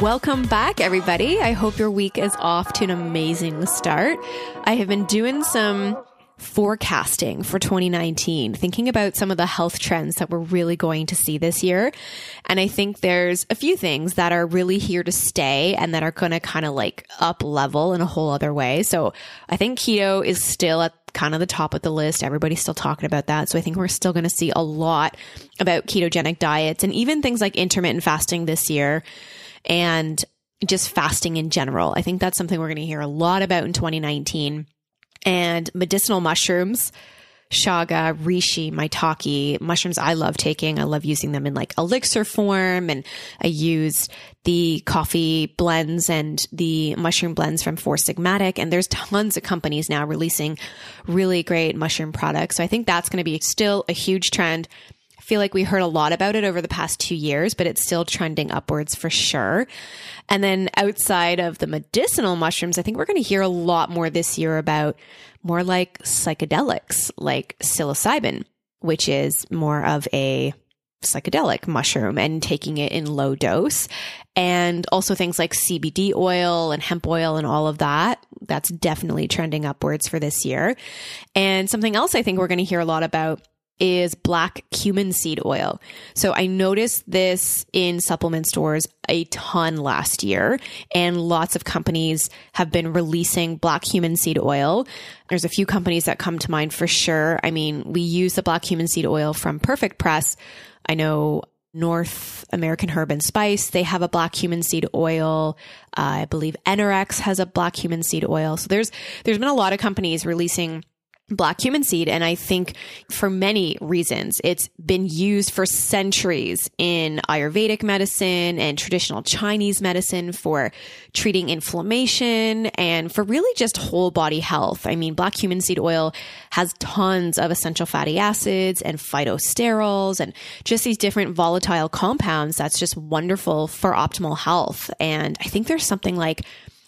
Welcome back, everybody. I hope your week is off to an amazing start. I have been doing some forecasting for 2019, thinking about some of the health trends that we're really going to see this year. And I think there's a few things that are really here to stay and that are going to kind of like up level in a whole other way. So I think keto is still at kind of the top of the list. Everybody's still talking about that. So I think we're still going to see a lot about ketogenic diets and even things like intermittent fasting this year and just fasting in general. I think that's something we're going to hear a lot about in 2019. And medicinal mushrooms, chaga, reishi, maitake, mushrooms I love taking. I love using them in like elixir form. And I use the coffee blends and the mushroom blends from Four Sigmatic. And there's tons of companies now releasing really great mushroom products. So I think that's going to be still a huge trend feel like we heard a lot about it over the past two years, but it's still trending upwards for sure. And then outside of the medicinal mushrooms, I think we're going to hear a lot more this year about more like psychedelics, like psilocybin, which is more of a psychedelic mushroom and taking it in low dose. And also things like CBD oil and hemp oil and all of that. That's definitely trending upwards for this year. And something else I think we're going to hear a lot about is black cumin seed oil. So I noticed this in supplement stores a ton last year and lots of companies have been releasing black cumin seed oil. There's a few companies that come to mind for sure. I mean, we use the black cumin seed oil from Perfect Press. I know North American Herb and Spice, they have a black cumin seed oil. Uh, I believe NRX has a black cumin seed oil. So there's there's been a lot of companies releasing black cumin seed. And I think for many reasons, it's been used for centuries in Ayurvedic medicine and traditional Chinese medicine for treating inflammation and for really just whole body health. I mean, black cumin seed oil has tons of essential fatty acids and phytosterols and just these different volatile compounds that's just wonderful for optimal health. And I think there's something like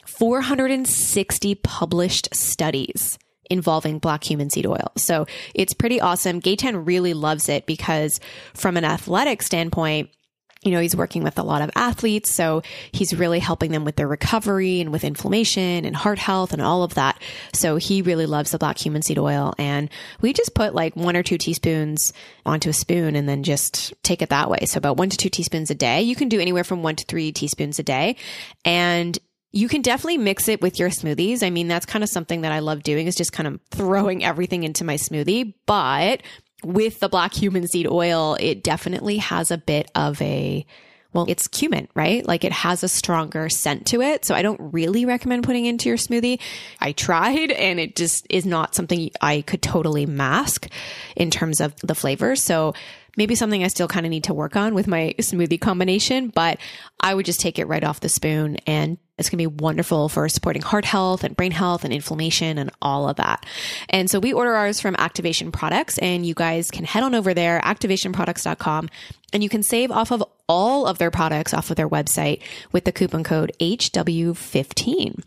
460 published studies involving black cumin seed oil. So it's pretty awesome. Gaetan really loves it because from an athletic standpoint, you know, he's working with a lot of athletes. So he's really helping them with their recovery and with inflammation and heart health and all of that. So he really loves the black cumin seed oil. And we just put like one or two teaspoons onto a spoon and then just take it that way. So about one to two teaspoons a day. You can do anywhere from one to three teaspoons a day. And you can definitely mix it with your smoothies. I mean, that's kind of something that I love doing is just kind of throwing everything into my smoothie. But with the black cumin seed oil, it definitely has a bit of a, well, it's cumin, right? Like it has a stronger scent to it. So I don't really recommend putting into your smoothie. I tried and it just is not something I could totally mask in terms of the flavor. So maybe something I still kind of need to work on with my smoothie combination, but I would just take it right off the spoon and it's going to be wonderful for supporting heart health and brain health and inflammation and all of that. And so we order ours from Activation Products and you guys can head on over there, activationproducts.com, and you can save off of all of their products off of their website with the coupon code HW15.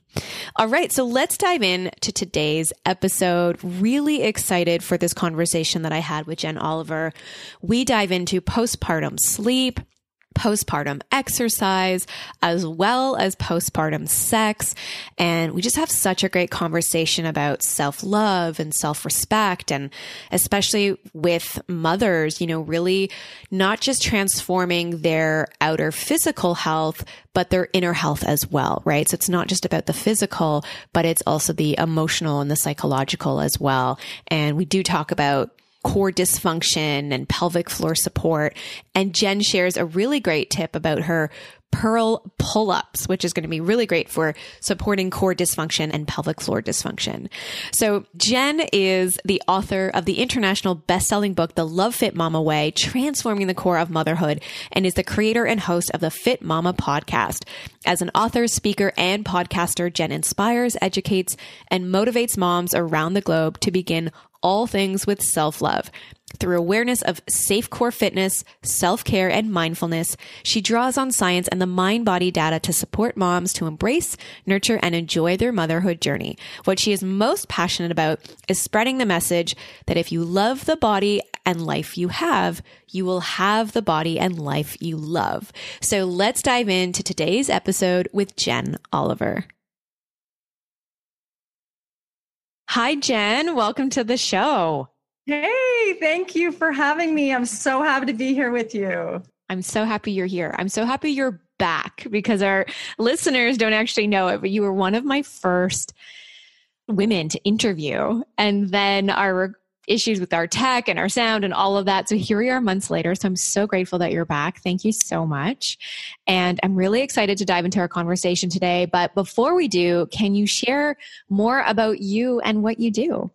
All right. So let's dive in to today's episode. Really excited for this conversation that I had with Jen Oliver. We dive into postpartum sleep postpartum exercise as well as postpartum sex. And we just have such a great conversation about self love and self respect. And especially with mothers, you know, really not just transforming their outer physical health, but their inner health as well, right? So it's not just about the physical, but it's also the emotional and the psychological as well. And we do talk about core dysfunction and pelvic floor support. And Jen shares a really great tip about her Pearl pull ups, which is going to be really great for supporting core dysfunction and pelvic floor dysfunction. So Jen is the author of the international best-selling book, The Love Fit Mama Way, Transforming the Core of Motherhood, and is the creator and host of the Fit Mama podcast. As an author, speaker, and podcaster, Jen inspires, educates, and motivates moms around the globe to begin all things with self love. Through awareness of safe core fitness, self care, and mindfulness, she draws on science and the mind body data to support moms to embrace, nurture, and enjoy their motherhood journey. What she is most passionate about is spreading the message that if you love the body and life you have, you will have the body and life you love. So let's dive into today's episode with Jen Oliver. Hi, Jen. Welcome to the show. Hey, thank you for having me. I'm so happy to be here with you. I'm so happy you're here. I'm so happy you're back because our listeners don't actually know it, but you were one of my first women to interview. And then our issues with our tech and our sound and all of that. So here we are months later. So I'm so grateful that you're back. Thank you so much. And I'm really excited to dive into our conversation today. But before we do, can you share more about you and what you do?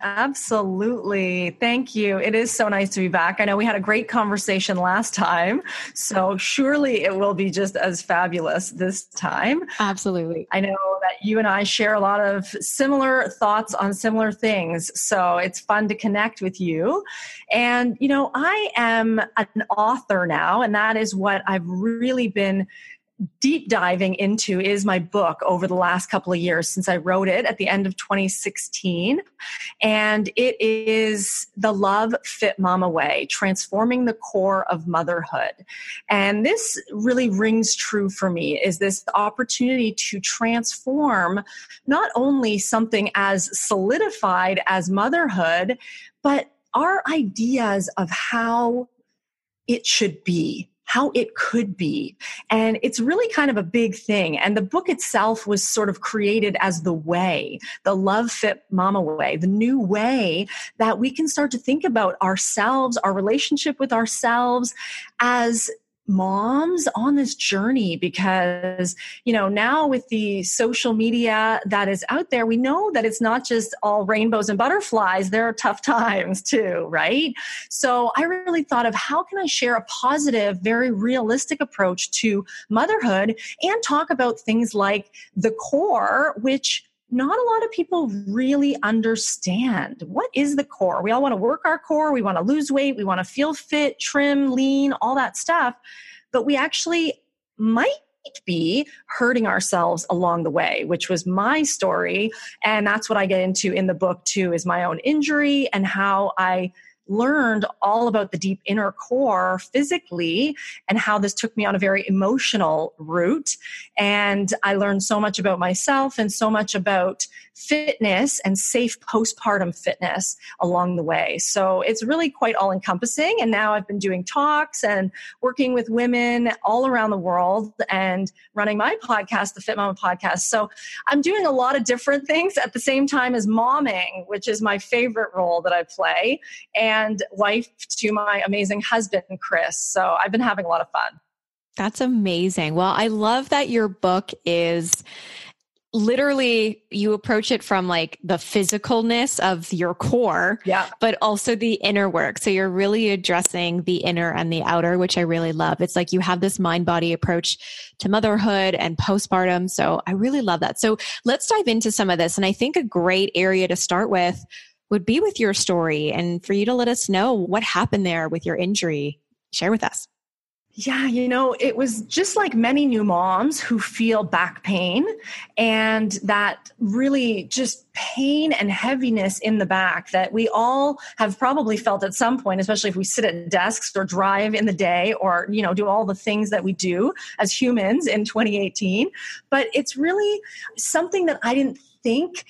Absolutely. Thank you. It is so nice to be back. I know we had a great conversation last time, so surely it will be just as fabulous this time. Absolutely. I know that you and I share a lot of similar thoughts on similar things, so it's fun to connect with you. And, you know, I am an author now, and that is what I've really been deep diving into is my book over the last couple of years since I wrote it at the end of 2016. And it is The Love Fit Mama Way Transforming the Core of Motherhood. And this really rings true for me is this opportunity to transform not only something as solidified as motherhood, but our ideas of how it should be how it could be. And it's really kind of a big thing. And the book itself was sort of created as the way, the love fit mama way, the new way that we can start to think about ourselves, our relationship with ourselves as moms on this journey because you know now with the social media that is out there we know that it's not just all rainbows and butterflies. There are tough times too right? So i really thought of how can i share a positive very realistic approach to motherhood and talk about things like the core which not a lot of people really understand what is the core. We all want to work our core, we want to lose weight, we want to feel fit, trim, lean, all that stuff, but we actually might be hurting ourselves along the way which was my story and that's what i get into in the book too is my own injury and how i learned all about the deep inner core physically and how this took me on a very emotional route. And I learned so much about myself and so much about fitness and safe postpartum fitness along the way. So it's really quite all encompassing. And now I've been doing talks and working with women all around the world and running my podcast, the Fit Mama podcast. So I'm doing a lot of different things at the same time as momming, which is my favorite role that I play. And and wife to my amazing husband, Chris. So I've been having a lot of fun. That's amazing. Well, I love that your book is literally you approach it from like the physicalness of your core yeah but also the inner work so you're really addressing the inner and the outer which i really love it's like you have this mind body approach to motherhood and postpartum so i really love that so let's dive into some of this and i think a great area to start with would be with your story and for you to let us know what happened there with your injury. Share with us. Yeah, you know, it was just like many new moms who feel back pain and that really just pain and heaviness in the back that we all have probably felt at some point, especially if we sit at desks or drive in the day or, you know, do all the things that we do as humans in 2018. But it's really something that I didn't think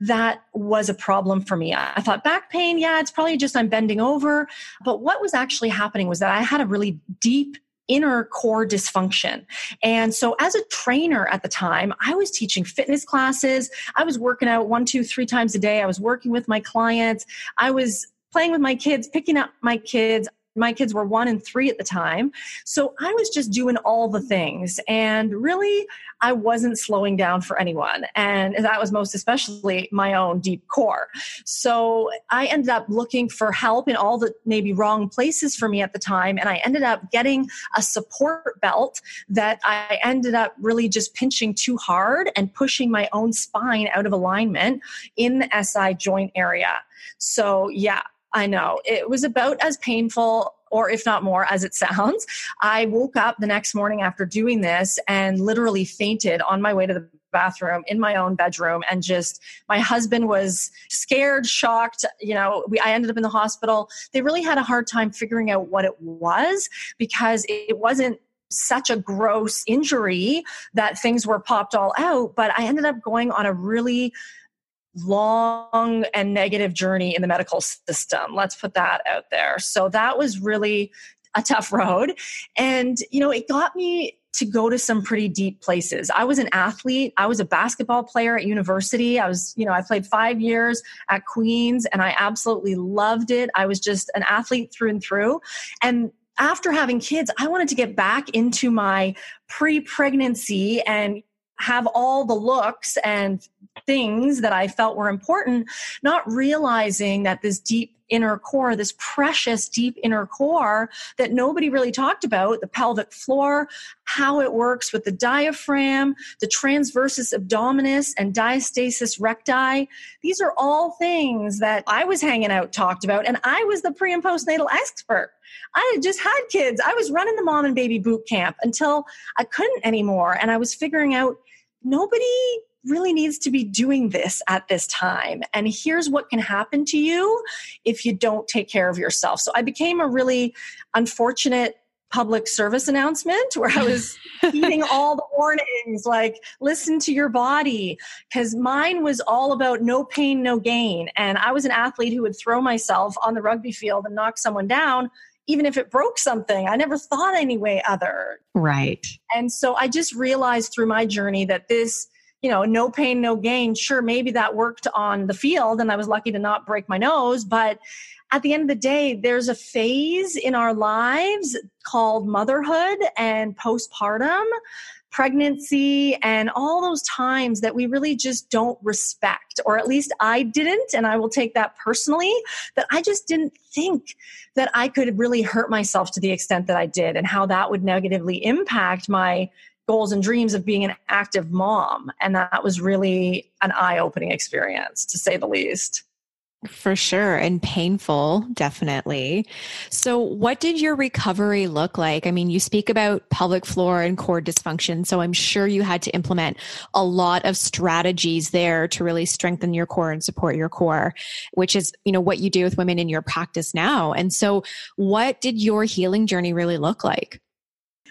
that was a problem for me. I thought back pain, yeah, it's probably just I'm bending over. But what was actually happening was that I had a really deep inner core dysfunction. And so, as a trainer at the time, I was teaching fitness classes. I was working out one, two, three times a day. I was working with my clients. I was playing with my kids, picking up my kids. My kids were one and three at the time. So I was just doing all the things. And really, I wasn't slowing down for anyone. And that was most especially my own deep core. So I ended up looking for help in all the maybe wrong places for me at the time. And I ended up getting a support belt that I ended up really just pinching too hard and pushing my own spine out of alignment in the SI joint area. So, yeah, I know. It was about as painful or if not more, as it sounds. I woke up the next morning after doing this and literally fainted on my way to the bathroom in my own bedroom and just my husband was scared shocked you know we, i ended up in the hospital they really had a hard time figuring out what it was because it wasn't such a gross injury that things were popped all out but i ended up going on a really long and negative journey in the medical system. Let's put that out there. So that was really a tough road. And, you know, it got me to go to some pretty deep places. I was an athlete. I was a basketball player at university. I was, you know, I played five years at Queens and I absolutely loved it. I was just an athlete through and through. And after having kids, I wanted to get back into my pre pregnancy and have all the looks and things that I felt were important, not realizing that this deep inner core, this precious deep inner core that nobody really talked about, the pelvic floor, how it works with the diaphragm, the transversus abdominis, and diastasis recti. These are all things that I was hanging out talked about, and I was the pre and postnatal expert. I had just had kids. I was running the mom and baby boot camp until I couldn't anymore, and I was figuring out nobody really needs to be doing this at this time. And here's what can happen to you if you don't take care of yourself. So I became a really unfortunate public service announcement where I was heeding all the warnings, like listen to your body. Because mine was all about no pain, no gain. And I was an athlete who would throw myself on the rugby field and knock someone down even if it broke something. I never thought any way other. Right. And so I just realized through my journey that this, you know, no pain, no gain, sure, maybe that worked on the field and I was lucky to not break my nose. But at the end of the day, there's a phase in our lives called motherhood and postpartum pregnancy and all those times that we really just don't respect, or at least I didn't, and I will take that personally, that I just didn't think that I could really hurt myself to the extent that I did and how that would negatively impact my goals and dreams of being an active mom. And that was really an eye opening experience, to say the least. For sure. And painful, definitely. So, what did your recovery look like? I mean, you speak about pelvic floor and core dysfunction. So, I'm sure you had to implement a lot of strategies there to really strengthen your core and support your core, which is, you know, what you do with women in your practice now. And so, what did your healing journey really look like?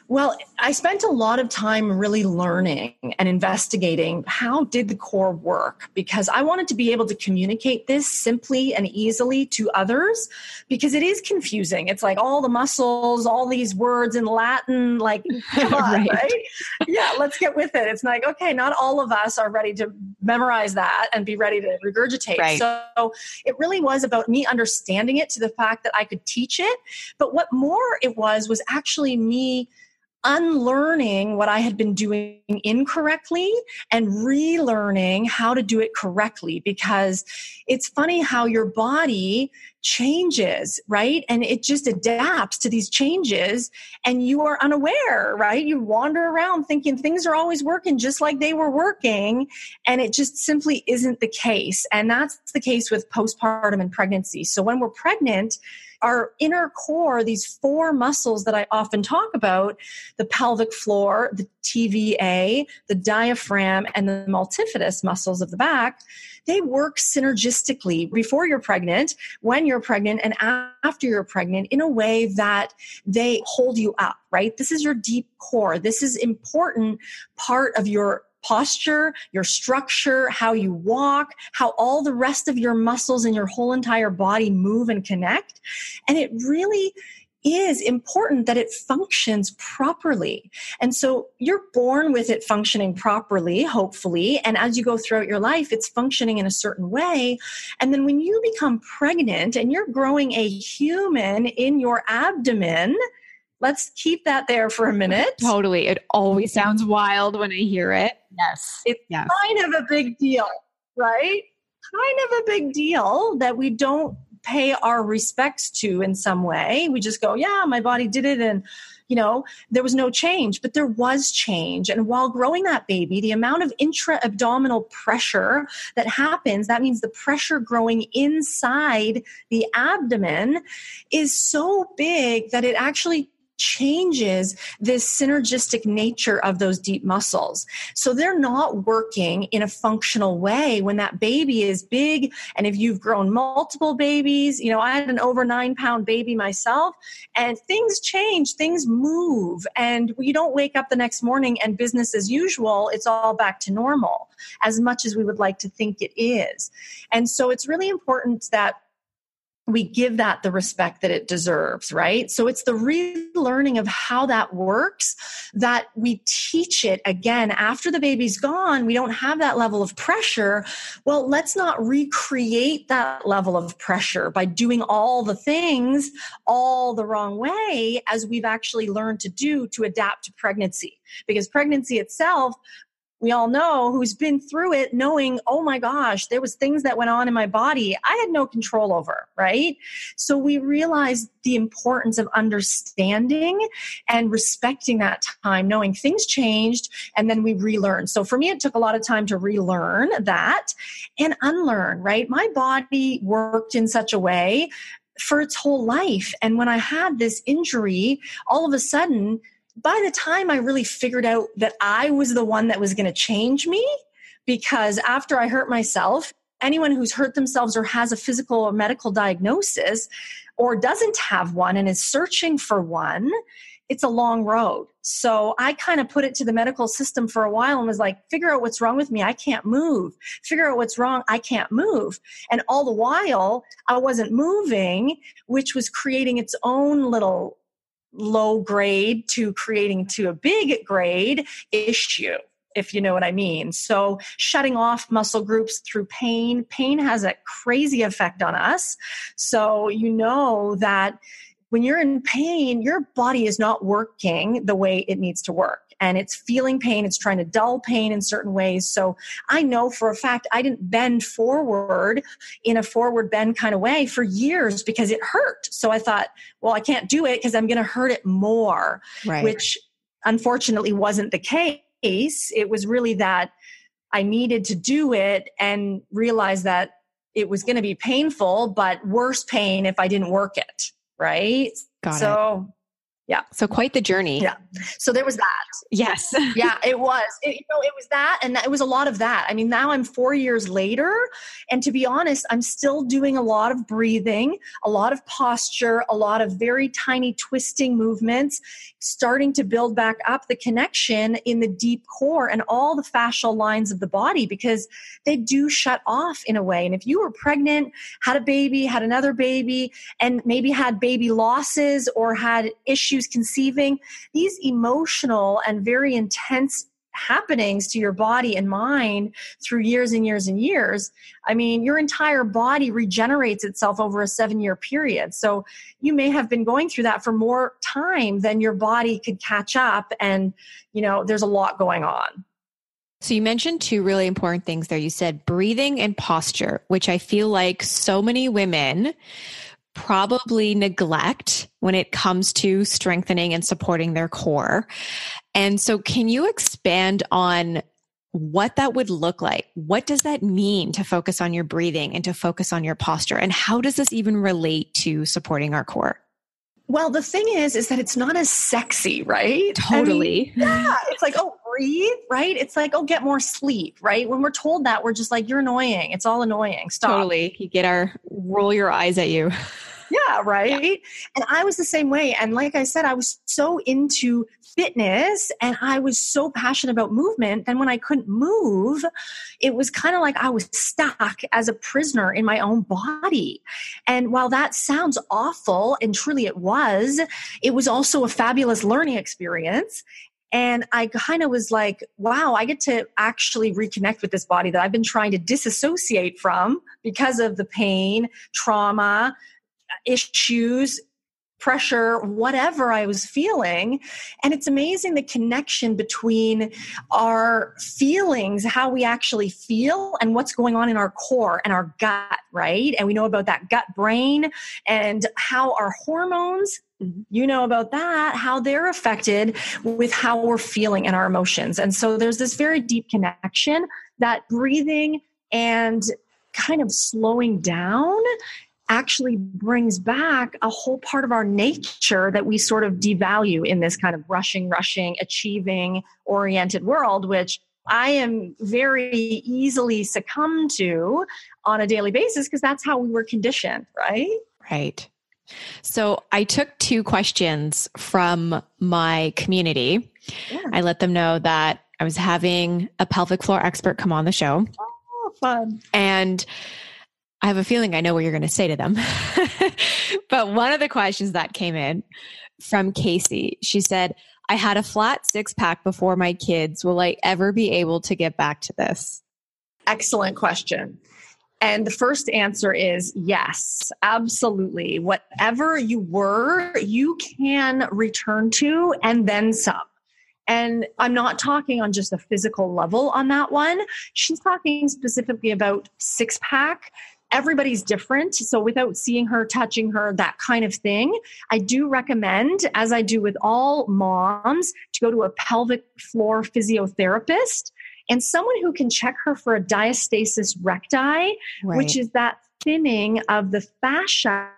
Well, I spent a lot of time really learning and investigating how did the core work because I wanted to be able to communicate this simply and easily to others because it is confusing. It's like all the muscles, all these words in Latin, like come on, right. right? Yeah, let's get with it. It's like, okay, not all of us are ready to memorize that and be ready to regurgitate. Right. So it really was about me understanding it to the fact that I could teach it. But what more it was was actually me unlearning what I had been doing incorrectly and relearning how to do it correctly because it's funny how your body changes, right? And it just adapts to these changes and you are unaware, right? You wander around thinking things are always working just like they were working and it just simply isn't the case. And that's the case with postpartum and pregnancy. So when we're pregnant, our inner core, these four muscles that I often talk about the pelvic floor, the TVA, the diaphragm, and the multifidus muscles of the back they work synergistically before you're pregnant, when you're pregnant, and after you're pregnant in a way that they hold you up, right? This is your deep core. This is important part of your posture, your structure, how you walk, how all the rest of your muscles and your whole entire body move and connect. And it really is important that it functions properly. And so you're born with it functioning properly, hopefully. And as you go throughout your life, it's functioning in a certain way. And then when you become pregnant and you're growing a human in your abdomen, let's keep that there for a minute. Totally. It always sounds wild when I hear it. Yes. It's yes. kind of a big deal, right? Kind of a big deal that we don't pay our respects to in some way. We just go, yeah, my body did it and you know, there was no change, but there was change. And while growing that baby, the amount of intra abdominal pressure that happens, that means the pressure growing inside the abdomen, is so big that it actually changes this synergistic nature of those deep muscles. So they're not working in a functional way when that baby is big. And if you've grown multiple babies, you know, I had an over nine pound baby myself, and things change, things move, and you don't wake up the next morning and business as usual. It's all back to normal as much as we would like to think it is. And so it's really important that we give that the respect that it deserves, right? So it's the relearning of how that works that we teach it again after the baby's gone. We don't have that level of pressure. Well, let's not recreate that level of pressure by doing all the things all the wrong way as we've actually learned to do to adapt to pregnancy. Because pregnancy itself we all know who's been through it knowing oh my gosh there was things that went on in my body i had no control over right? So we realized the importance of understanding and respecting that time knowing things changed and then we relearn. So for me it took a lot of time to relearn that and unlearn right? My body worked in such a way for its whole life. And when i had this injury all of a sudden by the time I really figured out that I was the one that was going to change me, because after I hurt myself, anyone who's hurt themselves or has a physical or medical diagnosis or doesn't have one and is searching for one, it's a long road. So I kind of put it to the medical system for a while and was like, figure out what's wrong with me. I can't move. Figure out what's wrong. I can't move. And all the while, I wasn't moving, which was creating its own little low grade to creating to a big grade issue if you know what I mean. So, shutting off muscle groups through pain, pain has a crazy effect on us. So, you know that when you're in pain, your body is not working the way it needs to work and it's feeling pain. It's trying to dull pain in certain ways. So I know for a fact I didn't bend forward in a forward bend kind of way for years because it hurt. So I thought, well, I can't do it because I'm going to hurt it more, right. which unfortunately wasn't the case. It was really that I needed to do it and realize that it was going to be painful, but worse pain if I didn't work it. Right. Got so it. Yeah. So quite the journey. Yeah. So there was that. Yes. yeah, it was. It, you know, it was that, and it was a lot of that. I mean, now I'm four years later, and to be honest, I'm still doing a lot of breathing, a lot of posture, a lot of very tiny twisting movements, starting to build back up the connection in the deep core and all the fascial lines of the body because they do shut off in a way. And if you were pregnant, had a baby, had another baby, and maybe had baby losses or had issues issues conceiving, these emotional and very intense happenings to your body and mind through years and years and years. I mean, your entire body regenerates itself over a seven year period. So you may have been going through that for more time than your body could catch up. And, you know, there's a lot going on. So you mentioned two really important things there. You said breathing and posture, which I feel like so many women probably neglect when it comes to strengthening and supporting their core. And so, can you expand on what that would look like? What does that mean to focus on your breathing and to focus on your posture? And how does this even relate to supporting our core? Well, the thing is, is that it's not as sexy, right? Totally. I mean, yeah. It's like, oh, breathe, right? It's like, oh, get more sleep, right? When we're told that, we're just like, you're annoying. It's all annoying. Stop. Totally. You get our roll your eyes at you. yeah, right. Yeah. And I was the same way. And like I said, I was so into fitness and I was so passionate about movement. And when I couldn't move, it was kind of like I was stuck as a prisoner in my own body. And while that sounds awful, and truly it was, it was also a fabulous learning experience. And I kind of was like, wow, I get to actually reconnect with this body that I've been trying to disassociate from because of the pain, trauma, issues, pressure, whatever I was feeling. And it's amazing the connection between our feelings, how we actually feel, and what's going on in our core and our gut, right? And we know about that gut brain and how our hormones you know about that, how they're affected with how we're feeling and our emotions. And so there's this very deep connection that breathing and kind of slowing down actually brings back a whole part of our nature that we sort of devalue in this kind of rushing, rushing, achieving oriented world, which I am very easily succumb to on a daily basis because that's how we were conditioned, right? Right. So I took two questions from my community. Yeah. I let them know that I was having a pelvic floor expert come on the show. Oh, fun. And I have a feeling I know what you're going to say to them. but one of the questions that came in from Casey, she said, I had a flat six pack before my kids. Will I ever be able to get back to this? Excellent question. And the first answer is yes, absolutely. Whatever you were, you can return to and then some. And I'm not talking on just a physical level on that one. She's talking specifically about six pack. Everybody's different. So, without seeing her, touching her, that kind of thing, I do recommend, as I do with all moms, to go to a pelvic floor physiotherapist and someone who can check her for a diastasis recti, right. which is that thinning of the fascia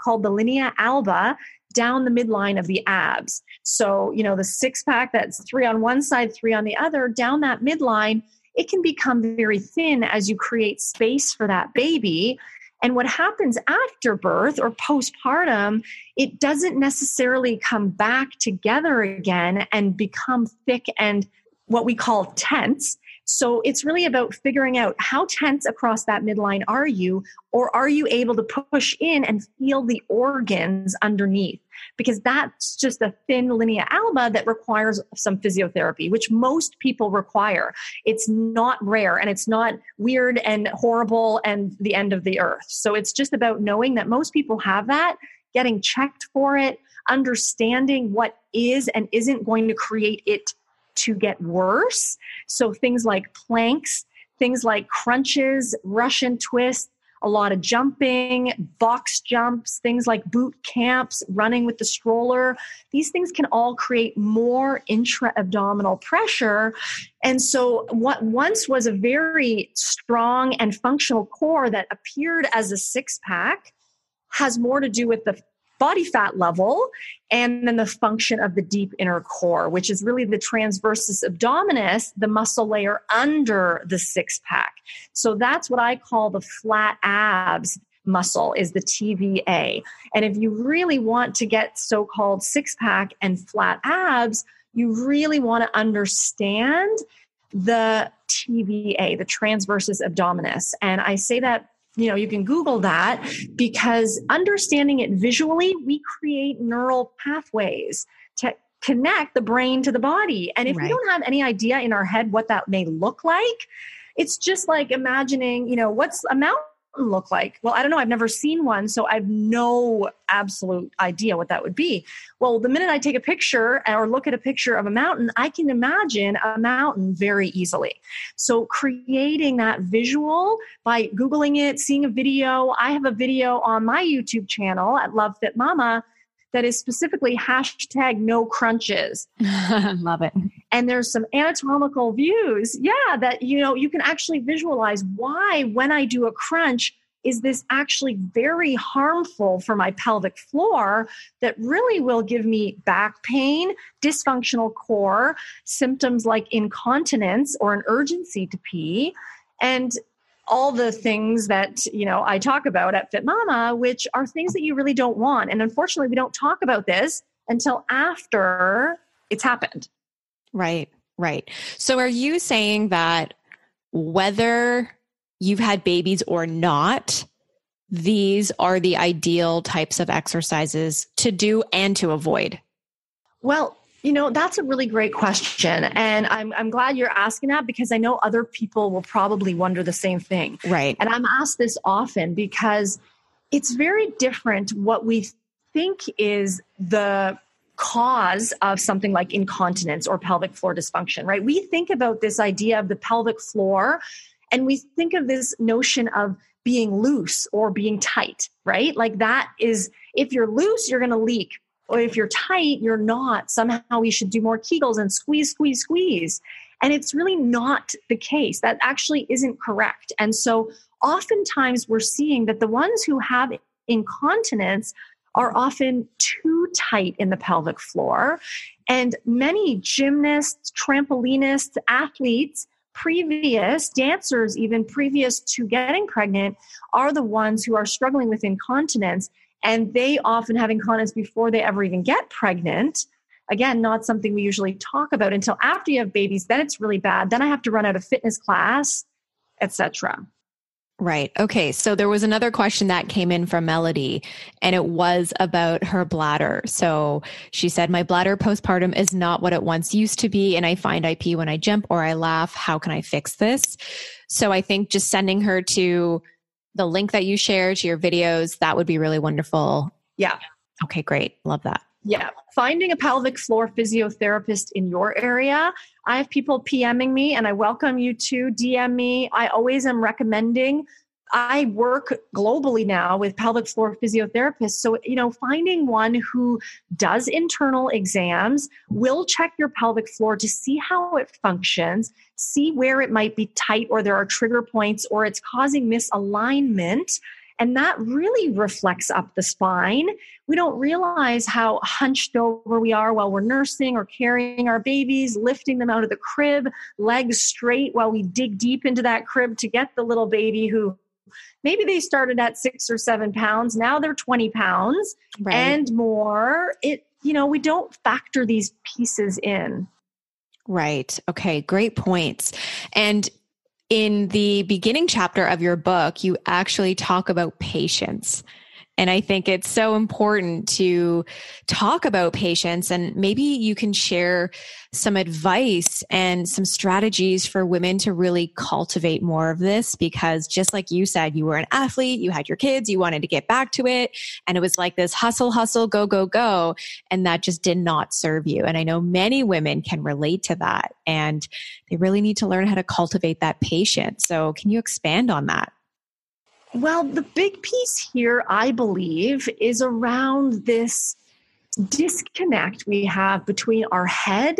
called the linea alba down the midline of the abs. So, you know, the six pack that's three on one side, three on the other, down that midline, it can become very thin as you create space for that baby. And what happens after birth or postpartum, it doesn't necessarily come back together again and become thick and what we call tense. So it's really about figuring out how tense across that midline are you, or are you able to push in and feel the organs underneath? Because that's just a thin linea alba that requires some physiotherapy, which most people require. It's not rare and it's not weird and horrible and the end of the earth. So it's just about knowing that most people have that, getting checked for it, understanding what is and isn't going to create it to get worse. So things like planks, things like crunches, Russian twists, a lot of jumping, box jumps, things like boot camps, running with the stroller. These things can all create more intra abdominal pressure. And so, what once was a very strong and functional core that appeared as a six pack has more to do with the body fat level and then the function of the deep inner core, which is really the transversus abdominis, the muscle layer under the six pack. So that's what I call the flat abs muscle is the TVA. And if you really want to get so-called six pack and flat abs, you really want to understand the TVA, the transversus abdominis. And I say that you know you can google that because understanding it visually we create neural pathways to connect the brain to the body and if right. we don't have any idea in our head what that may look like it's just like imagining you know what's a mountain look like? Well, I don't know. I've never seen one, so I have no absolute idea what that would be. Well, the minute I take a picture or look at a picture of a mountain, I can imagine a mountain very easily. So, creating that visual by Googling it, seeing a video. I have a video on my YouTube channel at Love Fit Mama that is specifically hashtag no crunches. Love it. And there's some anatomical views, yeah, that you know you can actually visualize why when I do a crunch is this actually very harmful for my pelvic floor that really will give me back pain, dysfunctional core, symptoms like incontinence or an urgency to pee. And all the things that you know I talk about at Fit Mama, which are things that you really don't want. And unfortunately, we don't talk about this until after it's happened. Right, right. So, are you saying that whether you've had babies or not, these are the ideal types of exercises to do and to avoid? Well, you know, that's a really great question. And I'm, I'm glad you're asking that because I know other people will probably wonder the same thing. Right. And I'm asked this often because it's very different what we think is the cause of something like incontinence or pelvic floor dysfunction, right? We think about this idea of the pelvic floor and we think of this notion of being loose or being tight, right? Like that is, if you're loose, you're going to leak or if you're tight, you're not. Somehow we should do more Kegels and squeeze, squeeze, squeeze. And it's really not the case. That actually isn't correct. And so oftentimes we're seeing that the ones who have incontinence are often too tight in the pelvic floor. And many gymnasts, trampolinists, athletes, previous dancers, even previous to getting pregnant, are the ones who are struggling with incontinence and they often have incontinence before they ever even get pregnant again not something we usually talk about until after you have babies then it's really bad then i have to run out of fitness class etc Right. Okay. So there was another question that came in from Melody, and it was about her bladder. So she said, My bladder postpartum is not what it once used to be, and I find I pee when I jump or I laugh. How can I fix this? So I think just sending her to the link that you share to your videos, that would be really wonderful. Yeah. Okay, great. Love that. Yeah. Finding a pelvic floor physiotherapist in your area. I have people PMing me and I welcome you to DM me. I always am recommending I work globally now with pelvic floor physiotherapists. So, you know, finding one who does internal exams, will check your pelvic floor to see how it functions, see where it might be tight or there are trigger points or it's causing misalignment. And that really reflects up the spine. We don't realize how hunched over we are while we're nursing or carrying our babies, lifting them out of the crib, legs straight while we dig deep into that crib to get the little baby who maybe they started at six or seven pounds. Now they're 20 pounds right. and more. It you know we don't factor these pieces in. Right. Okay. Great points. And in the beginning chapter of your book you actually talk about patience and I think it's so important to talk about patience and maybe you can share some advice and some strategies for women to really cultivate more of this because just like you said, you were an athlete, you had your kids, you wanted to get back to it. And it was like this hustle, hustle, go, go, go. And that just did not serve you. And I know many women can relate to that and they really need to learn how to cultivate that patience. So can you expand on that? Well, the big piece here, I believe, is around this disconnect we have between our head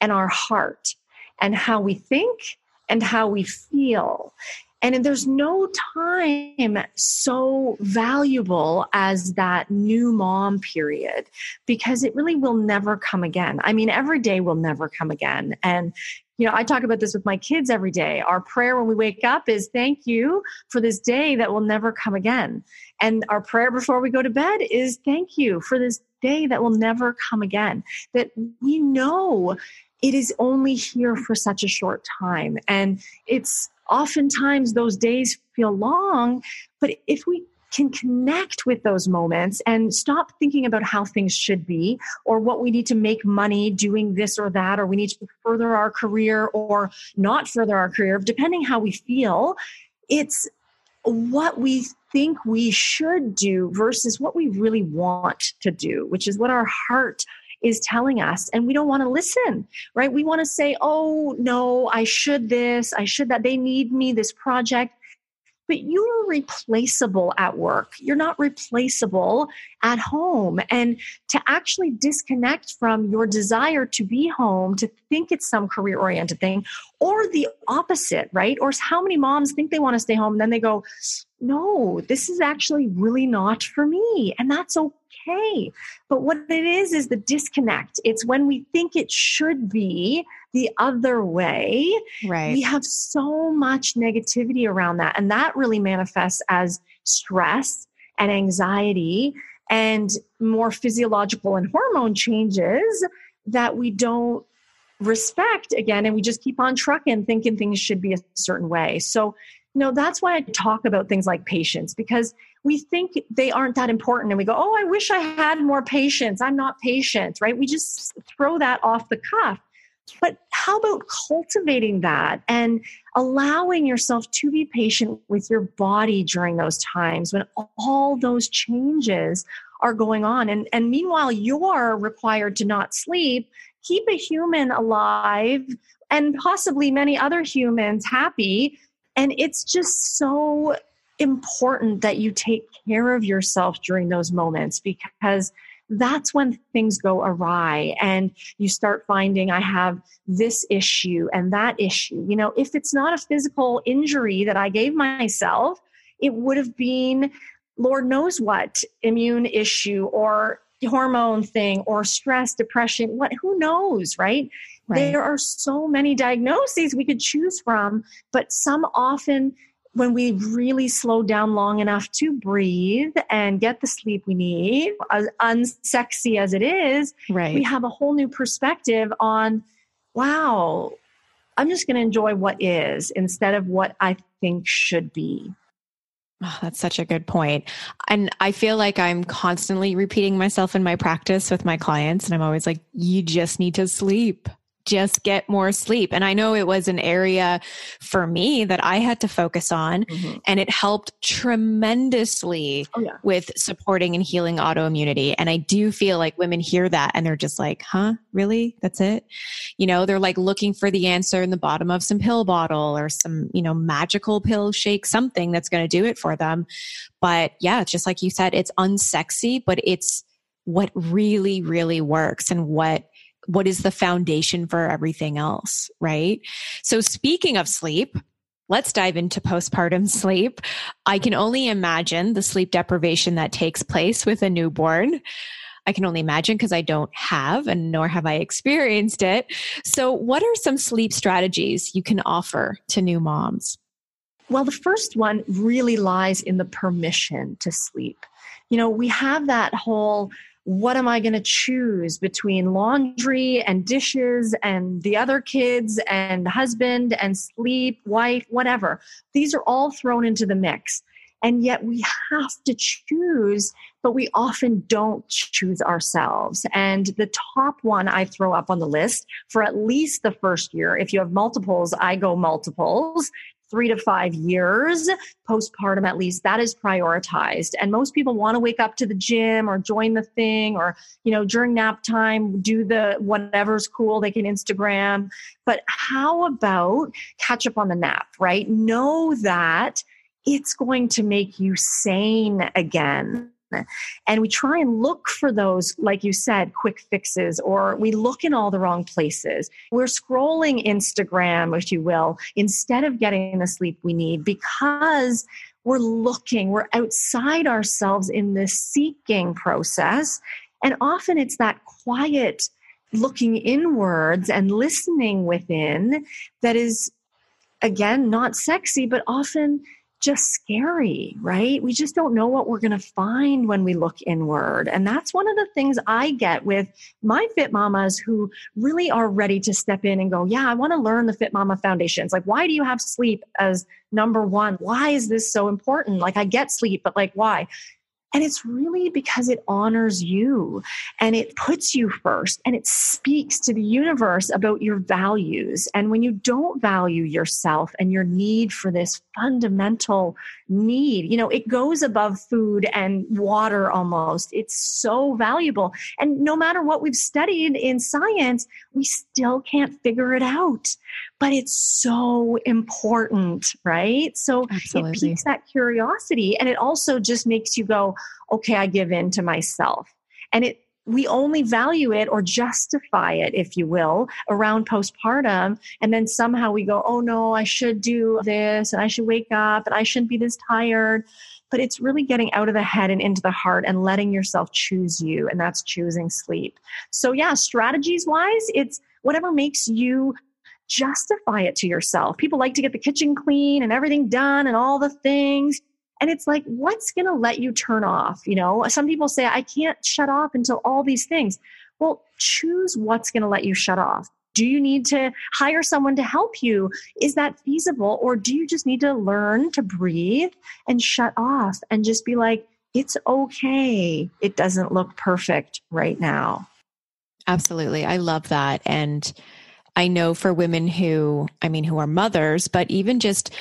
and our heart and how we think and how we feel. And there's no time so valuable as that new mom period because it really will never come again. I mean, every day will never come again. And you know, I talk about this with my kids every day. Our prayer when we wake up is thank you for this day that will never come again. And our prayer before we go to bed is thank you for this day that will never come again. That we know it is only here for such a short time. And it's oftentimes those days feel long, but if we can connect with those moments and stop thinking about how things should be or what we need to make money doing this or that or we need to further our career or not further our career depending how we feel. It's what we think we should do versus what we really want to do which is what our heart is telling us. And we don't want to listen right? We want to say oh no i should this i should that. They need me this project but you're replaceable at work. You're not replaceable at home. And to actually disconnect from your desire to be home, to think it's some career oriented thing, or the opposite, right? Or how many moms think they want to stay home, and then they go, no, this is actually really not for me. And that's okay. Hey, but what it is is the disconnect. It's when we think it should be the other way. Right. We have so much negativity around that. And that really manifests as stress and anxiety and more physiological and hormone changes that we don't respect again and we just keep on trucking thinking things should be a certain way so you know that's why i talk about things like patience because we think they aren't that important and we go oh i wish i had more patience i'm not patient right we just throw that off the cuff but how about cultivating that and allowing yourself to be patient with your body during those times when all those changes are going on. And, and meanwhile, you're required to not sleep, keep a human alive and possibly many other humans happy. And it's just so important that you take care of yourself during those moments because that's when things go awry and you start finding I have this issue and that issue. You know, if it's not a physical injury that I gave myself, it would have been Lord knows what immune issue or hormone thing or stress, depression, what who knows, right? right? There are so many diagnoses we could choose from, but some often when we really slow down long enough to breathe and get the sleep we need, as unsexy as it is, right. we have a whole new perspective on, wow, I'm just going to enjoy what is instead of what I think should be. Oh, that's such a good point. And I feel like I'm constantly repeating myself in my practice with my clients. And I'm always like, you just need to sleep just get more sleep. And I know it was an area for me that I had to focus on, mm-hmm. and it helped tremendously oh, yeah. with supporting and healing autoimmunity. And I do feel like women hear that and they're just like, huh, really? That's it? You know, they're like looking for the answer in the bottom of some pill bottle or some, you know, magical pill shake, something that's going to do it for them. But yeah, just like you said, it's unsexy, but it's what really, really works and what what is the foundation for everything else, right? So speaking of sleep, let's dive into postpartum sleep. I can only imagine the sleep deprivation that takes place with a newborn. I can only imagine because I don't have and nor have I experienced it. So, what are some sleep strategies you can offer to new moms? Well, the first one really lies in the permission to sleep. You know, we have that whole what am I going to choose between laundry and dishes and the other kids and husband and sleep, wife, whatever? These are all thrown into the mix. And yet we have to choose, but we often don't choose ourselves. And the top one I throw up on the list for at least the first year, if you have multiples, I go multiples, three to five years postpartum at least that is prioritized. And most people want to wake up to the gym or join the thing or you know during nap time do the whatever's cool they can instagram. But how about catch up on the nap right? Know that it's going to make you sane again and we try and look for those, like you said, quick fixes, or we look in all the wrong places. We're scrolling Instagram, if you will, instead of getting the sleep we need because we're looking, we're outside ourselves in this seeking process. And often it's that quiet looking inwards and listening within that is, again, not sexy, but often just scary, right? We just don't know what we're going to find when we look inward. And that's one of the things I get with my fit mamas who really are ready to step in and go, Yeah, I want to learn the Fit Mama foundations. Like, why do you have sleep as number one? Why is this so important? Like, I get sleep, but like, why? And it's really because it honors you and it puts you first and it speaks to the universe about your values. And when you don't value yourself and your need for this fundamental need, you know, it goes above food and water almost. It's so valuable. And no matter what we've studied in science, we still can't figure it out but it's so important, right? So Absolutely. it piques that curiosity and it also just makes you go, okay, I give in to myself. And it we only value it or justify it, if you will, around postpartum. And then somehow we go, oh no, I should do this and I should wake up and I shouldn't be this tired. but it's really getting out of the head and into the heart and letting yourself choose you. And that's choosing sleep. So, yeah, strategies wise, it's whatever makes you justify it to yourself. People like to get the kitchen clean and everything done and all the things. And it's like, what's going to let you turn off? You know, some people say, I can't shut off until all these things. Well, choose what's going to let you shut off. Do you need to hire someone to help you? Is that feasible? Or do you just need to learn to breathe and shut off and just be like, it's okay. It doesn't look perfect right now. Absolutely. I love that. And I know for women who, I mean, who are mothers, but even just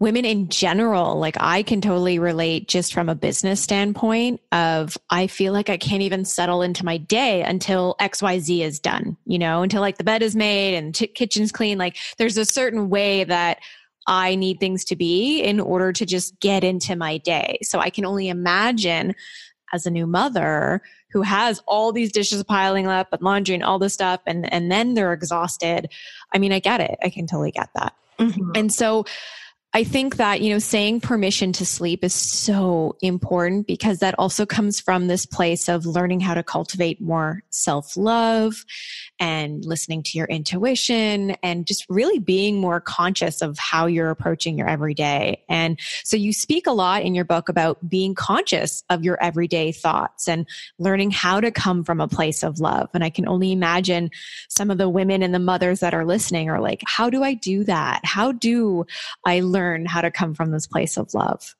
women in general, like I can totally relate just from a business standpoint of I feel like I can't even settle into my day until XYZ is done, you know, until like the bed is made and t- kitchen's clean. Like there's a certain way that I need things to be in order to just get into my day. So I can only imagine as a new mother who has all these dishes piling up and laundry and all this stuff and and then they're exhausted. I mean, I get it. I can totally get that. Mm-hmm. And so I think that, you know, saying permission to sleep is so important because that also comes from this place of learning how to cultivate more self love and listening to your intuition and just really being more conscious of how you're approaching your everyday. And so you speak a lot in your book about being conscious of your everyday thoughts and learning how to come from a place of love. And I can only imagine some of the women and the mothers that are listening are like, how do I do that? How do I learn learn how to come from this place of love?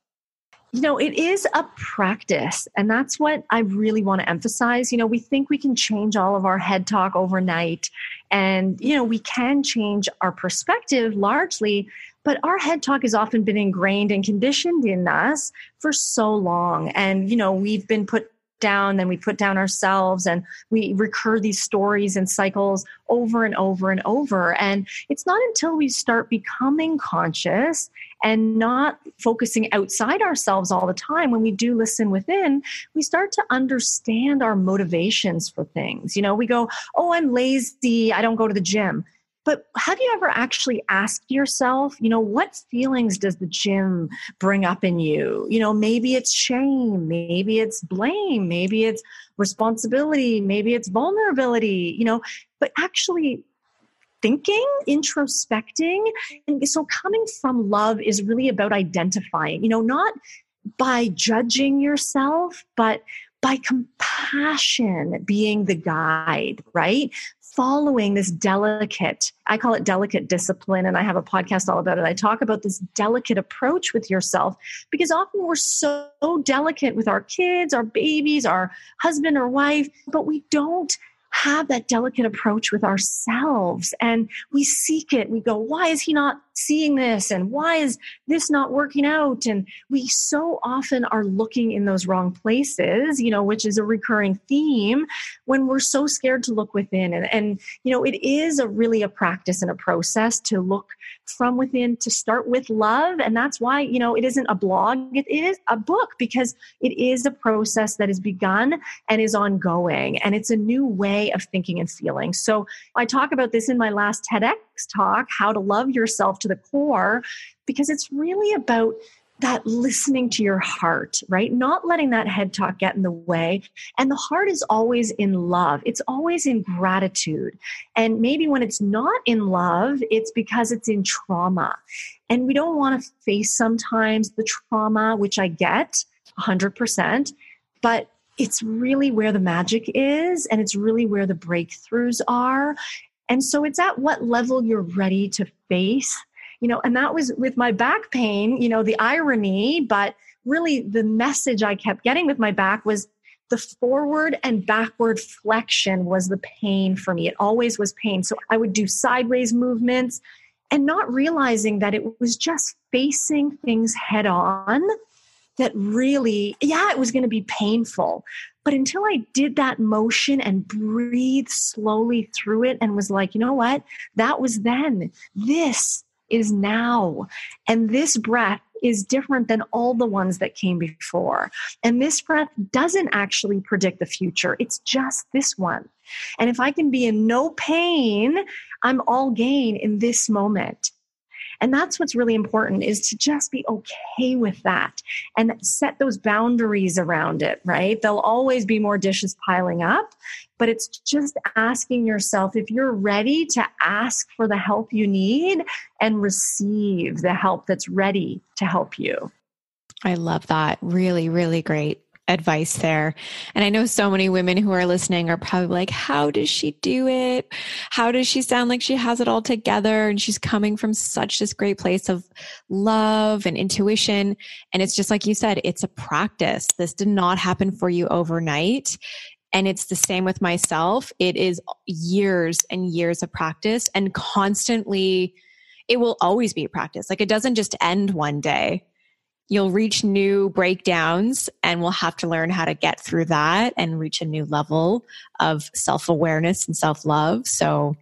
You know, it is a practice. And that's what I really want to emphasize. You know, we think we can change all of our head talk overnight. And, you know, we can change our perspective largely, but our head talk has often been ingrained and conditioned in us for so long. And, you know, we've been put down, then we put down ourselves and we recur these stories and cycles over and over and over. And it's not until we start becoming conscious and not focusing outside ourselves all the time when we do listen within, we start to understand our motivations for things. You know, we go, Oh, I'm lazy. I don't go to the gym. But have you ever actually asked yourself, you know, what feelings does the gym bring up in you? You know, maybe it's shame, maybe it's blame, maybe it's responsibility, maybe it's vulnerability, you know, but actually thinking, introspecting. And so coming from love is really about identifying, you know, not by judging yourself, but by compassion being the guide, right? Following this delicate, I call it delicate discipline, and I have a podcast all about it. I talk about this delicate approach with yourself because often we're so delicate with our kids, our babies, our husband or wife, but we don't have that delicate approach with ourselves and we seek it. We go, why is he not seeing this? And why is this not working out? And we so often are looking in those wrong places, you know, which is a recurring theme when we're so scared to look within. And, and you know, it is a really a practice and a process to look from within to start with love. And that's why, you know, it isn't a blog, it is a book because it is a process that is begun and is ongoing. And it's a new way of thinking and feeling. So I talk about this in my last TEDx talk, How to Love Yourself to the Core, because it's really about that listening to your heart, right? Not letting that head talk get in the way. And the heart is always in love, it's always in gratitude. And maybe when it's not in love, it's because it's in trauma. And we don't want to face sometimes the trauma, which I get 100%, but it's really where the magic is and it's really where the breakthroughs are. And so it's at what level you're ready to face you know, and that was with my back pain, you know, the irony, but really the message I kept getting with my back was the forward and backward flexion was the pain for me. It always was pain. So I would do sideways movements and not realizing that it was just facing things head on that really, yeah, it was going to be painful. But until I did that motion and breathed slowly through it and was like, you know what? That was then. This is now. And this breath is different than all the ones that came before. And this breath doesn't actually predict the future, it's just this one. And if I can be in no pain, I'm all gain in this moment. And that's what's really important is to just be okay with that and set those boundaries around it, right? There'll always be more dishes piling up, but it's just asking yourself if you're ready to ask for the help you need and receive the help that's ready to help you. I love that. Really, really great advice there. And I know so many women who are listening are probably like, how does she do it? How does she sound like she has it all together? And she's coming from such this great place of love and intuition. And it's just like you said, it's a practice. This did not happen for you overnight. And it's the same with myself. It is years and years of practice and constantly, it will always be a practice. Like it doesn't just end one day you'll reach new breakdowns and we'll have to learn how to get through that and reach a new level of self awareness and self love. So,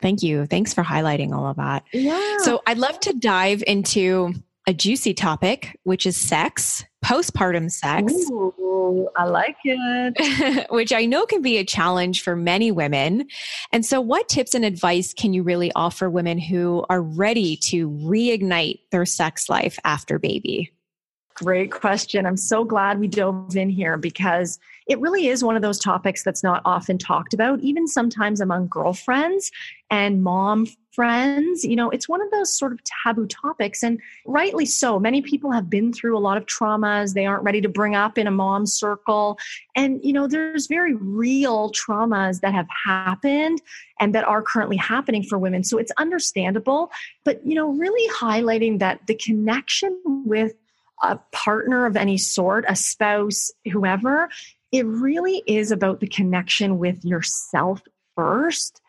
thank you. Thanks for highlighting all of that. Yeah. So, I'd love to dive into a juicy topic, which is sex, postpartum sex. Ooh, I like it. which I know can be a challenge for many women. And so, what tips and advice can you really offer women who are ready to reignite their sex life after baby? Great question. I'm so glad we dove in here because it really is one of those topics that's not often talked about, even sometimes among girlfriends and mom friends. You know, it's one of those sort of taboo topics, and rightly so. Many people have been through a lot of traumas they aren't ready to bring up in a mom circle. And, you know, there's very real traumas that have happened and that are currently happening for women. So it's understandable. But, you know, really highlighting that the connection with a partner of any sort, a spouse, whoever, it really is about the connection with yourself first.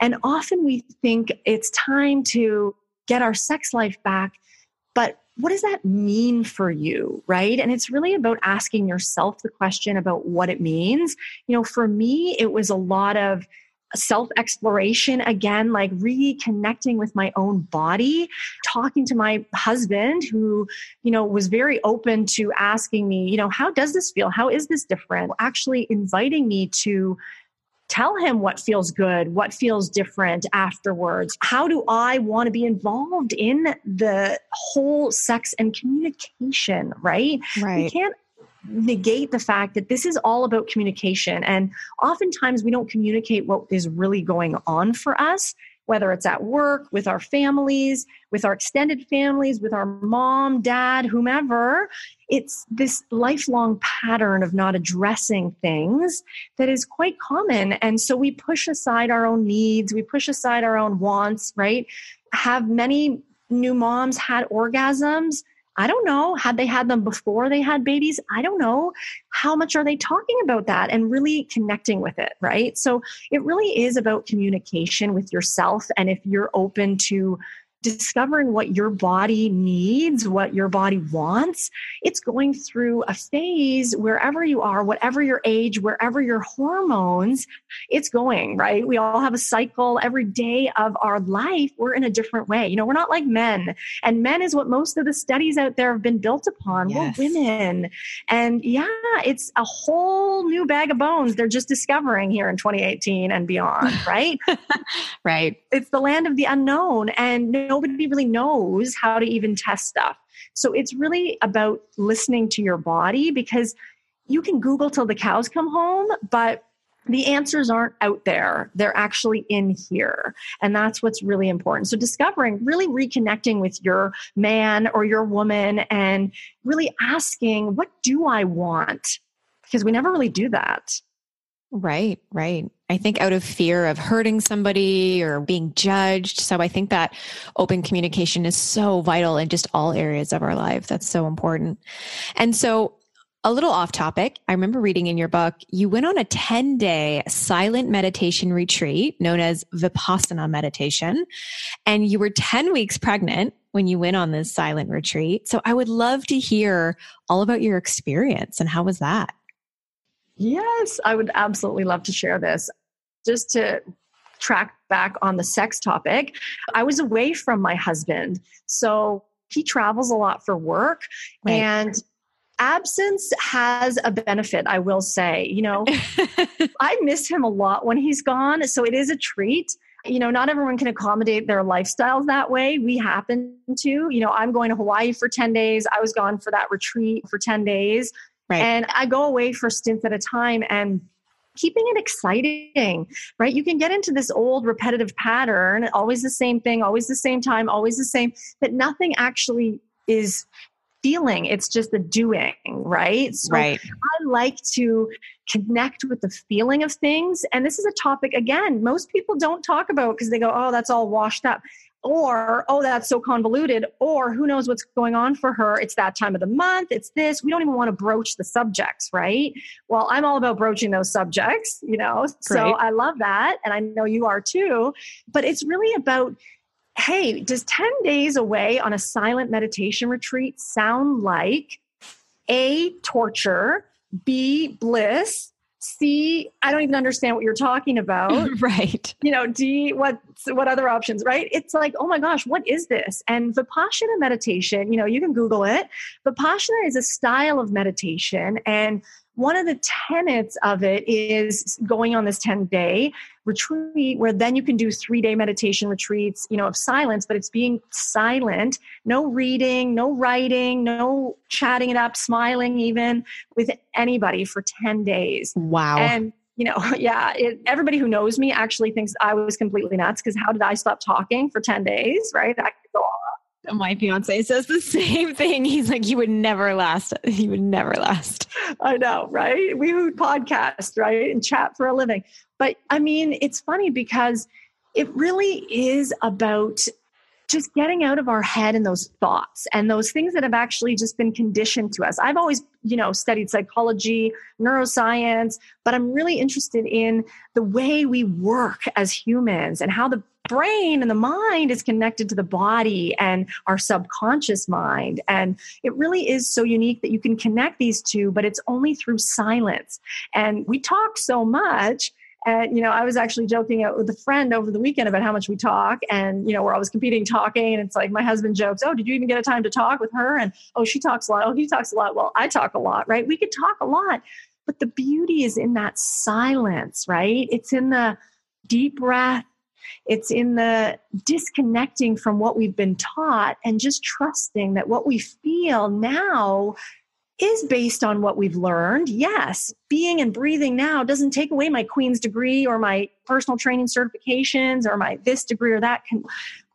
And often we think it's time to get our sex life back, but what does that mean for you, right? And it's really about asking yourself the question about what it means. You know, for me, it was a lot of self exploration again, like reconnecting with my own body, talking to my husband who, you know, was very open to asking me, you know, how does this feel? How is this different? Actually inviting me to tell him what feels good, what feels different afterwards. How do I want to be involved in the whole sex and communication, right? Right. We can't negate the fact that this is all about communication. And oftentimes we don't communicate what is really going on for us, whether it's at work, with our families, with our extended families, with our mom, dad, whomever. It's this lifelong pattern of not addressing things that is quite common. And so we push aside our own needs, we push aside our own wants, right? Have many new moms had orgasms? I don't know. Had they had them before they had babies? I don't know. How much are they talking about that and really connecting with it, right? So it really is about communication with yourself. And if you're open to discovering what your body needs, what your body wants. It's going through a phase wherever you are, whatever your age, wherever your hormones, it's going, right? We all have a cycle every day of our life. We're in a different way. You know, we're not like men. And men is what most of the studies out there have been built upon. Yes. We're women. And yeah, it's a whole new bag of bones they're just discovering here in 2018 and beyond, right? right. It's the land of the unknown. And nobody really knows how to even test stuff. So it's really about listening to your body because you can Google till the cows come home, but the answers aren't out there. They're actually in here. And that's what's really important. So, discovering, really reconnecting with your man or your woman and really asking, what do I want? Because we never really do that. Right, right. I think out of fear of hurting somebody or being judged. So I think that open communication is so vital in just all areas of our life. That's so important. And so a little off topic. I remember reading in your book, you went on a 10 day silent meditation retreat known as Vipassana meditation, and you were 10 weeks pregnant when you went on this silent retreat. So I would love to hear all about your experience and how was that? Yes, I would absolutely love to share this. Just to track back on the sex topic, I was away from my husband. So he travels a lot for work right. and absence has a benefit, I will say. You know, I miss him a lot when he's gone. So it is a treat. you know, not everyone can accommodate their lifestyles that way. We happen to, you know, I'm going to Hawaii for 10 days. I was gone for that retreat for 10 days. Right. And I go away for stints at a time and keeping it exciting, right? You can get into this old repetitive pattern, always the same thing, always the same time, always the same, but nothing actually is feeling it's just the doing right so right i like to connect with the feeling of things and this is a topic again most people don't talk about because they go oh that's all washed up or oh that's so convoluted or who knows what's going on for her. It's that time of the month. It's this. We don't even want to broach the subjects right? Well i'm all about broaching those subjects you know? Great. so i love that and i know you are too. But it's really about hey does 10 days away on a silent meditation retreat sound like a torture b bliss C, I don't even understand what you're talking about. right. You know, D, what what other options, right? It's like, oh my gosh, what is this? And Vipassana meditation, you know, you can Google it. Vipassana is a style of meditation and one of the tenets of it is going on this 10 day retreat where then you can do three day meditation retreats, you know, of silence, but it's being silent, no reading, no writing, no chatting it up, smiling even with anybody for 10 days. Wow. And you know, yeah, it, everybody who knows me actually thinks I was completely nuts because how did I stop talking for 10 days, right? I could go on my fiance says the same thing. He's like, you would never last. You would never last. I know, right? We would podcast, right? And chat for a living. But I mean, it's funny because it really is about just getting out of our head and those thoughts and those things that have actually just been conditioned to us. I've always, you know, studied psychology, neuroscience, but I'm really interested in the way we work as humans and how the brain and the mind is connected to the body and our subconscious mind. And it really is so unique that you can connect these two, but it's only through silence. And we talk so much and, you know, I was actually joking with a friend over the weekend about how much we talk. And, you know, we're always competing talking. And it's like my husband jokes, Oh, did you even get a time to talk with her? And, oh, she talks a lot. Oh, he talks a lot. Well, I talk a lot, right? We could talk a lot. But the beauty is in that silence, right? It's in the deep breath. It's in the disconnecting from what we've been taught and just trusting that what we feel now is based on what we've learned. Yes, being and breathing now doesn't take away my Queen's degree or my personal training certifications or my this degree or that.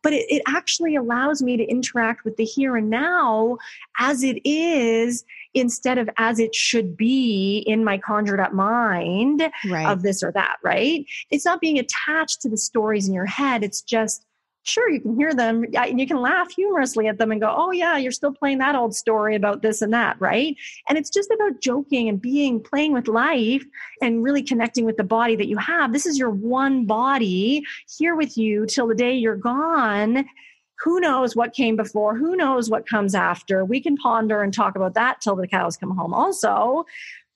But it, it actually allows me to interact with the here and now as it is instead of as it should be in my conjured up mind right. of this or that, right? It's not being attached to the stories in your head. It's just sure you can hear them. And you can laugh humorously at them and go oh yeah you're still playing that old story about this and that right? And it's just about joking and being playing with life and really connecting with the body that you have. This is your one body here with you till the day you're gone. Who knows what came before? Who knows what comes after? We can ponder and talk about that till the cows come home. Also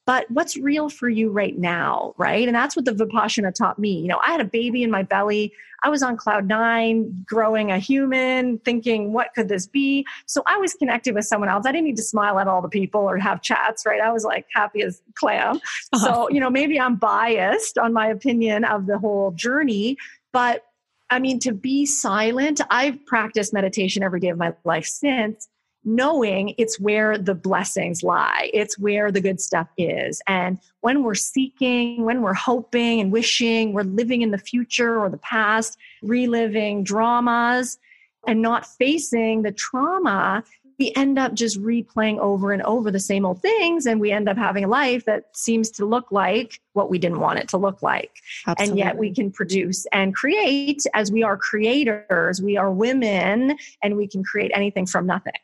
but what's real for you right now, right? And that's what the Vipassana taught me. You know, I had a baby in my belly. I was on cloud nine, growing a human, thinking, what could this be? So I was connected with someone else. I didn't need to smile at all the people or have chats, right? I was like happy as clam. Uh-huh. So, you know, maybe I'm biased on my opinion of the whole journey, but I mean, to be silent, I've practiced meditation every day of my life since knowing it's where the blessings lie. It's where the good stuff is. And when we're seeking, when we're hoping and wishing, we're living in the future or the past, reliving dramas and not facing the trauma, we end up just replaying over and over the same old things. And we end up having a life that seems to look like what we didn't want it to look like. Absolutely. And yet we can produce and create as we are creators. We are women and we can create anything from nothing.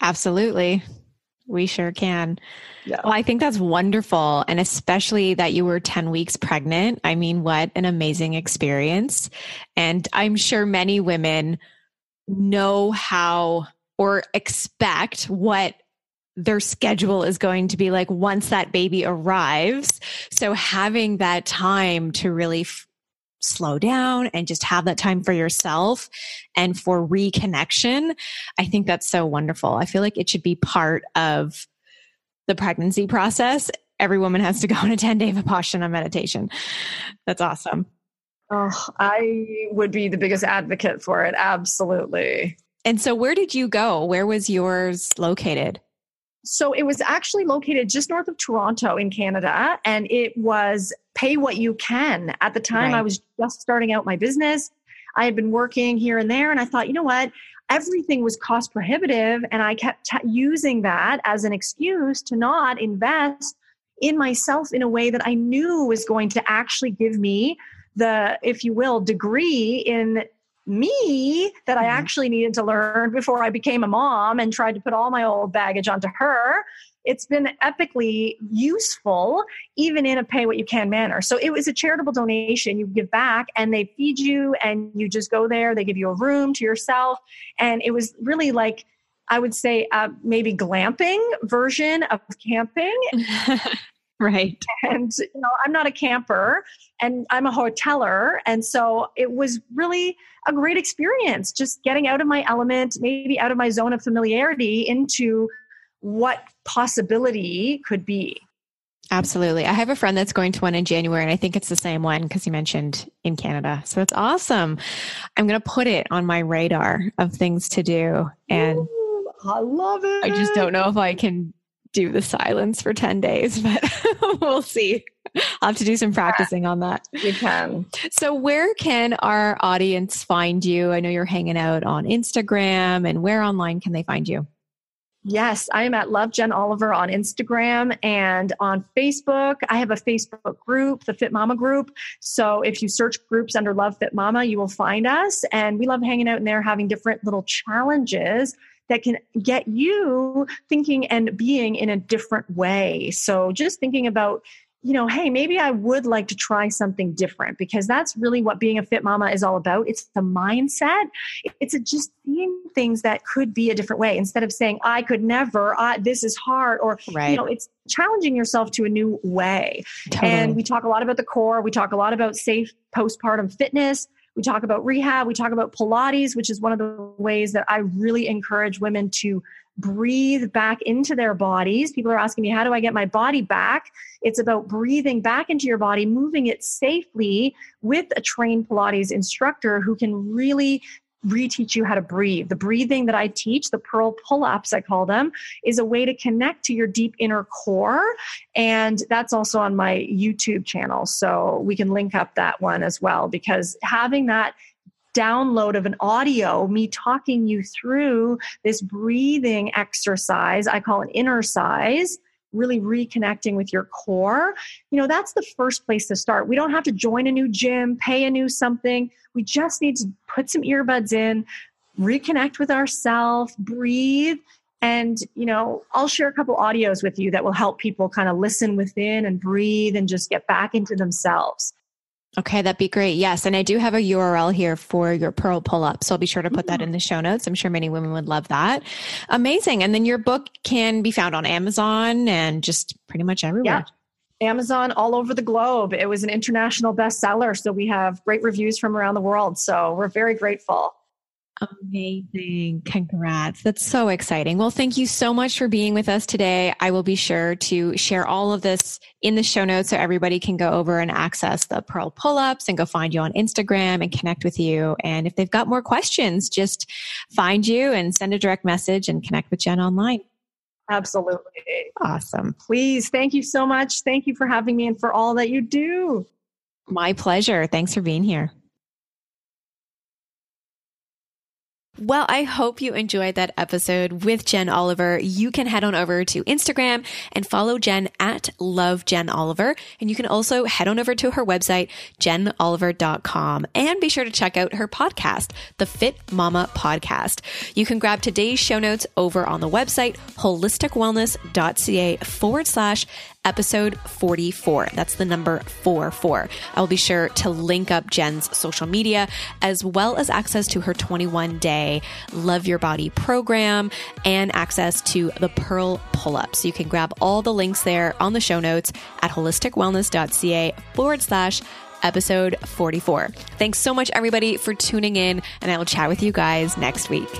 Absolutely. We sure can. Yeah. Well, I think that's wonderful. And especially that you were 10 weeks pregnant. I mean, what an amazing experience. And I'm sure many women know how or expect what their schedule is going to be like once that baby arrives. So having that time to really f- slow down and just have that time for yourself and for reconnection. I think that's so wonderful. I feel like it should be part of the pregnancy process. Every woman has to go on a 10 day Vipassana meditation. That's awesome. Oh, I would be the biggest advocate for it. Absolutely. And so, where did you go? Where was yours located? So, it was actually located just north of Toronto in Canada, and it was pay what you can. At the time, right. I was just starting out my business. I had been working here and there, and I thought, you know what? Everything was cost prohibitive, and I kept t- using that as an excuse to not invest in myself in a way that I knew was going to actually give me the, if you will, degree in me that I mm-hmm. actually needed to learn before I became a mom and tried to put all my old baggage onto her. It's been epically useful, even in a pay what you can manner. So it was a charitable donation. You give back and they feed you, and you just go there. They give you a room to yourself. And it was really like, I would say, uh, maybe glamping version of camping. Right. And, you know, I'm not a camper and I'm a hoteler. And so it was really a great experience just getting out of my element, maybe out of my zone of familiarity into what possibility could be. Absolutely. I have a friend that's going to one in January, and I think it's the same one because you mentioned in Canada. So it's awesome. I'm going to put it on my radar of things to do. And Ooh, I love it. I just don't know if I can do the silence for 10 days, but we'll see. I'll have to do some practicing on that. You can. So, where can our audience find you? I know you're hanging out on Instagram, and where online can they find you? Yes, I am at Love Jen Oliver on Instagram and on Facebook. I have a Facebook group, the Fit Mama group. So if you search groups under Love Fit Mama, you will find us. And we love hanging out in there, having different little challenges that can get you thinking and being in a different way. So just thinking about you know, hey, maybe I would like to try something different because that's really what being a fit mama is all about. It's the mindset. It's just seeing things that could be a different way instead of saying, I could never, I, this is hard, or, right. you know, it's challenging yourself to a new way. Totally. And we talk a lot about the core. We talk a lot about safe postpartum fitness. We talk about rehab. We talk about Pilates, which is one of the ways that I really encourage women to breathe back into their bodies. People are asking me, how do I get my body back? It's about breathing back into your body, moving it safely with a trained Pilates instructor who can really reteach you how to breathe. The breathing that I teach, the pearl pull ups, I call them, is a way to connect to your deep inner core. And that's also on my YouTube channel. So we can link up that one as well because having that download of an audio, me talking you through this breathing exercise, I call it inner size really reconnecting with your core, you know, that's the first place to start. We don't have to join a new gym, pay a new something. We just need to put some earbuds in, reconnect with ourselves, breathe. And, you know, I'll share a couple audios with you that will help people kind of listen within and breathe and just get back into themselves. Okay, that'd be great. Yes. And I do have a URL here for your Pearl pull up. So I'll be sure to put that in the show notes. I'm sure many women would love that. Amazing. And then your book can be found on Amazon and just pretty much everywhere. Yeah. Amazon all over the globe. It was an international bestseller. So we have great reviews from around the world. So we're very grateful. Amazing. Congrats. That's so exciting. Well, thank you so much for being with us today. I will be sure to share all of this in the show notes so everybody can go over and access the Pearl pull ups and go find you on Instagram and connect with you. And if they've got more questions, just find you and send a direct message and connect with Jen online. Absolutely. Awesome. Please. Thank you so much. Thank you for having me and for all that you do. My pleasure. Thanks for being here. Well, I hope you enjoyed that episode with Jen Oliver. You can head on over to Instagram and follow Jen at Love Jen Oliver. And you can also head on over to her website, jenoliver.com and be sure to check out her podcast, the Fit Mama Podcast. You can grab today's show notes over on the website, holisticwellness.ca forward slash episode 44. That's the number 44. I will be sure to link up Jen's social media as well as access to her 21 day Love Your Body program and access to the Pearl pull up. So you can grab all the links there on the show notes at holisticwellness.ca forward slash episode 44. Thanks so much, everybody, for tuning in, and I will chat with you guys next week.